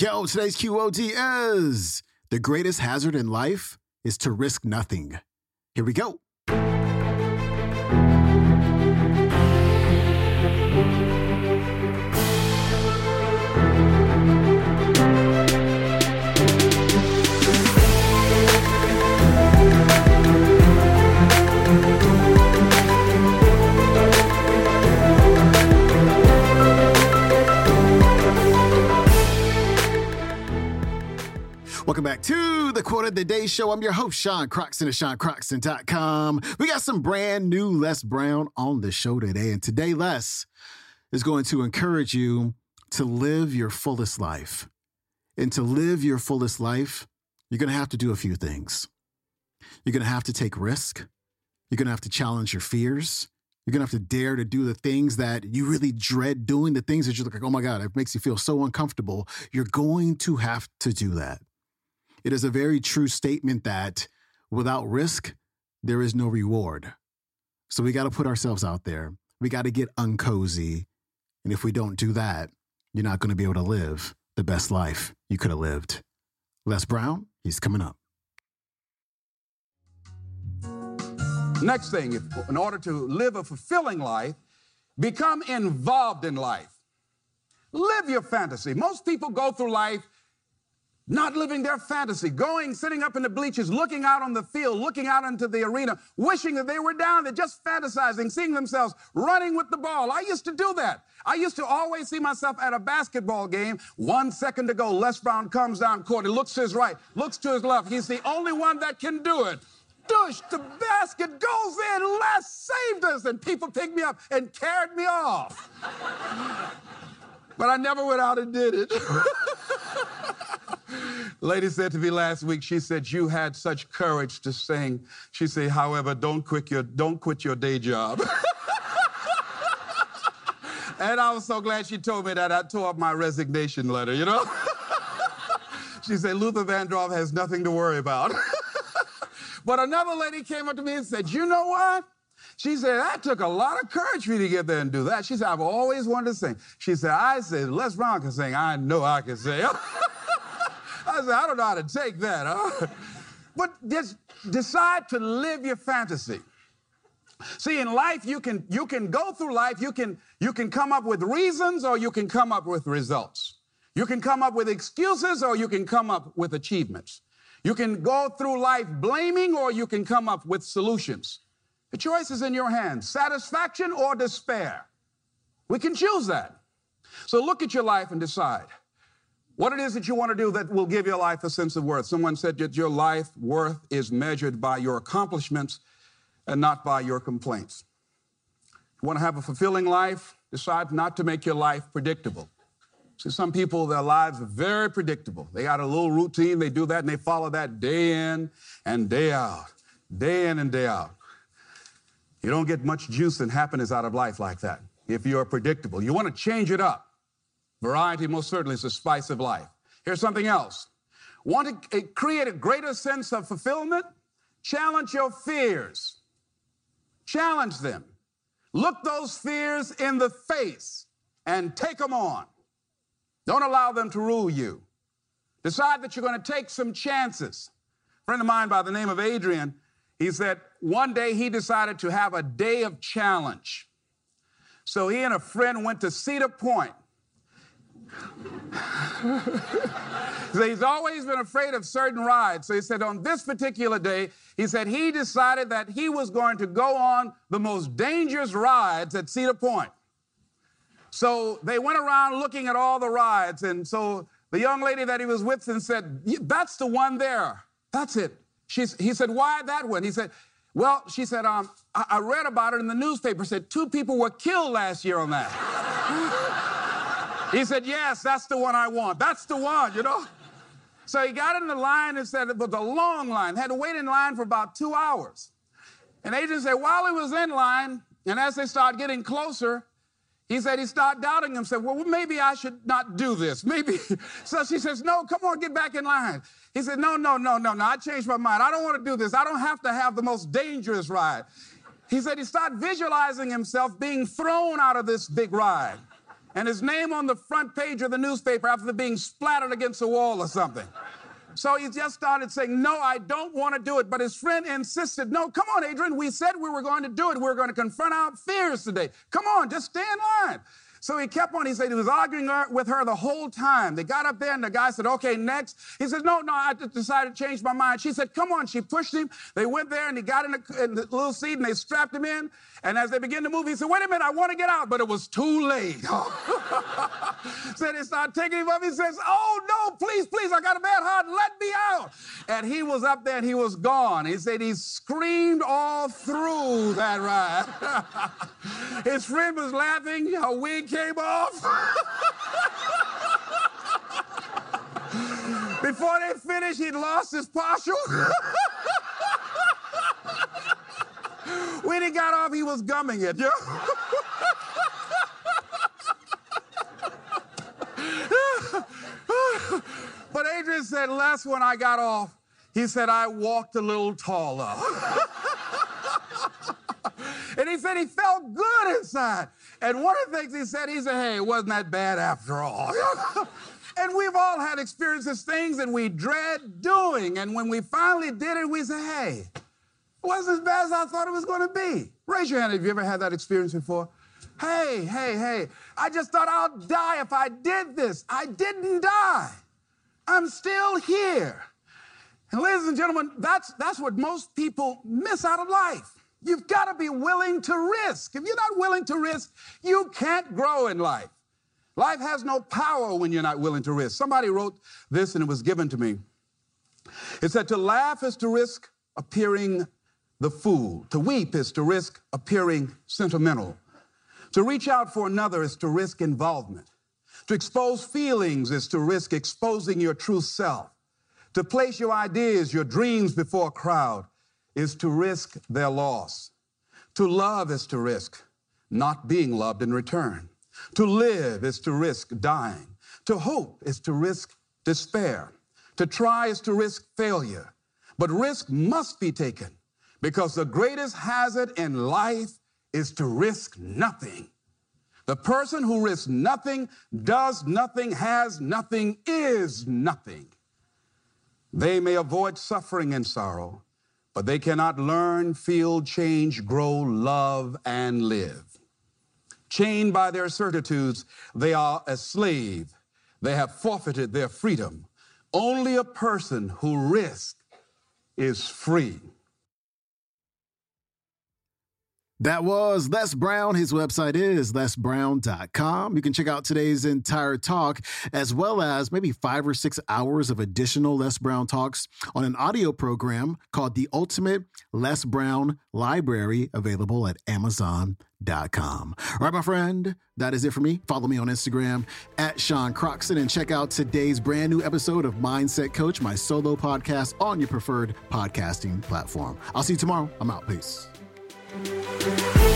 Yo, today's QOT is the greatest hazard in life is to risk nothing. Here we go. Back to the Quote of the Day Show. I'm your host, Sean Croxton of SeanCroxton.com. We got some brand new Les Brown on the show today. And today, Les is going to encourage you to live your fullest life. And to live your fullest life, you're going to have to do a few things. You're going to have to take risk. You're going to have to challenge your fears. You're going to have to dare to do the things that you really dread doing, the things that you're like, oh my God, it makes you feel so uncomfortable. You're going to have to do that. It is a very true statement that without risk, there is no reward. So we got to put ourselves out there. We got to get uncozy. And if we don't do that, you're not going to be able to live the best life you could have lived. Les Brown, he's coming up. Next thing, if, in order to live a fulfilling life, become involved in life. Live your fantasy. Most people go through life not living their fantasy, going, sitting up in the bleachers, looking out on the field, looking out into the arena, wishing that they were down there, just fantasizing, seeing themselves running with the ball. I used to do that. I used to always see myself at a basketball game, one second to go. Les Brown comes down court. He looks to his right, looks to his left. He's the only one that can do it. Dush, the basket goes in. Les saved us, and people picked me up and carried me off. but I never went out and did it. Lady said to me last week, she said, You had such courage to sing. She said, however, don't quit your, don't quit your day job. and I was so glad she told me that. I tore up my resignation letter, you know? she said, Luther Vandross has nothing to worry about. but another lady came up to me and said, You know what? She said, that took a lot of courage for you to get there and do that. She said, I've always wanted to sing. She said, I said, Les Brown can sing. I know I can sing. I said, I don't know how to take that, huh? But just decide to live your fantasy. See, in life, you can you can go through life, you can you can come up with reasons or you can come up with results. You can come up with excuses or you can come up with achievements. You can go through life blaming or you can come up with solutions. The choice is in your hands satisfaction or despair. We can choose that. So look at your life and decide what it is that you want to do that will give your life a sense of worth. Someone said that your life worth is measured by your accomplishments and not by your complaints. You want to have a fulfilling life? Decide not to make your life predictable. See, some people, their lives are very predictable. They got a little routine, they do that, and they follow that day in and day out, day in and day out. You don't get much juice and happiness out of life like that if you're predictable. You want to change it up. Variety most certainly is the spice of life. Here's something else. Want to create a greater sense of fulfillment? Challenge your fears. Challenge them. Look those fears in the face and take them on. Don't allow them to rule you. Decide that you're going to take some chances. A friend of mine by the name of Adrian, he said one day he decided to have a day of challenge. So he and a friend went to Cedar Point so he's always been afraid of certain rides. So he said on this particular day, he said he decided that he was going to go on the most dangerous rides at Cedar Point. So they went around looking at all the rides. And so the young lady that he was with and said, That's the one there. That's it. He said, Why that one? He said, Well, she said, um, I, I read about it in the newspaper. Said two people were killed last year on that. He said, Yes, that's the one I want. That's the one, you know? So he got in the line and said it was a long line, had to wait in line for about two hours. And Adrian said, while he was in line, and as they started getting closer, he said he started doubting himself. Well, maybe I should not do this. Maybe. So she says, No, come on, get back in line. He said, No, no, no, no, no. I changed my mind. I don't want to do this. I don't have to have the most dangerous ride. He said he started visualizing himself being thrown out of this big ride. And his name on the front page of the newspaper after being splattered against a wall or something. So he just started saying, No, I don't want to do it. But his friend insisted, No, come on, Adrian. We said we were going to do it. We we're going to confront our fears today. Come on, just stay in line. So he kept on. He said he was arguing with her the whole time. They got up there, and the guy said, Okay, next. He said, No, no, I just decided to change my mind. She said, Come on. She pushed him. They went there, and he got in the, in the little seat, and they strapped him in. And as they began to move, he said, Wait a minute, I want to get out. But it was too late. said they started taking him up. He says, Oh, no, please, please, I got a bad heart. Let me out. And he was up there, and he was gone. He said he screamed all through that ride. His friend was laughing. Her wig came off. Before they finished, he'd lost his partial. when he got off, he was gumming it. You but Adrian said, Les, when I got off, he said, I walked a little taller. and he said he felt good inside. And one of the things he said, he said, hey, it wasn't that bad after all. and we've all had experiences, things that we dread doing. And when we finally did it, we say, hey, it wasn't as bad as I thought it was going to be. Raise your hand if you ever had that experience before. Hey, hey, hey, I just thought I'll die if I did this. I didn't die. I'm still here. And ladies and gentlemen, that's, that's what most people miss out of life. You've got to be willing to risk. If you're not willing to risk, you can't grow in life. Life has no power when you're not willing to risk. Somebody wrote this and it was given to me. It said, To laugh is to risk appearing the fool, to weep is to risk appearing sentimental, to reach out for another is to risk involvement, to expose feelings is to risk exposing your true self, to place your ideas, your dreams before a crowd is to risk their loss. To love is to risk not being loved in return. To live is to risk dying. To hope is to risk despair. To try is to risk failure. But risk must be taken because the greatest hazard in life is to risk nothing. The person who risks nothing, does nothing, has nothing, is nothing. They may avoid suffering and sorrow, but they cannot learn, feel, change, grow, love, and live. Chained by their certitudes, they are a slave. They have forfeited their freedom. Only a person who risks is free. That was Les Brown. His website is lesbrown.com. You can check out today's entire talk, as well as maybe five or six hours of additional Les Brown talks on an audio program called The Ultimate Les Brown Library, available at Amazon.com. All right, my friend, that is it for me. Follow me on Instagram at Sean Croxton and check out today's brand new episode of Mindset Coach, my solo podcast on your preferred podcasting platform. I'll see you tomorrow. I'm out. Peace. Música